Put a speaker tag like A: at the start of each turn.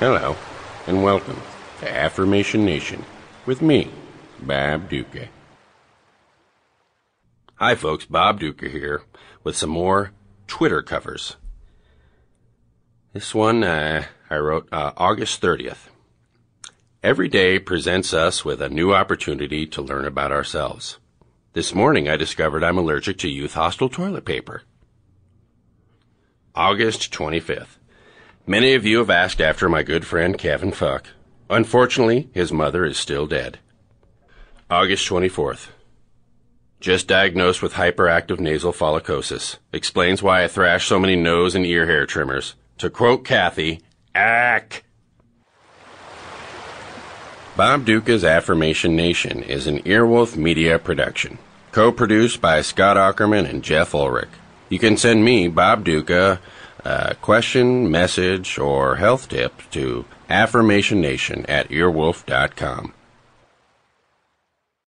A: Hello, and welcome to Affirmation Nation with me, Bob Ducca. Hi, folks, Bob Ducca here with some more Twitter covers. This one uh, I wrote uh, August 30th. Every day presents us with a new opportunity to learn about ourselves. This morning I discovered I'm allergic to youth hostel toilet paper. August 25th. Many of you have asked after my good friend Kevin Fuck. Unfortunately, his mother is still dead. August 24th. Just diagnosed with hyperactive nasal follicosis. Explains why I thrash so many nose and ear hair trimmers. To quote Cathy, ack. Bob Ducca's Affirmation Nation is an Earwolf Media production, co-produced by Scott Aukerman and Jeff Ullrich. You can send me, Bob Ducca, question, message, or health tip to affirmationnation at earwolf.com.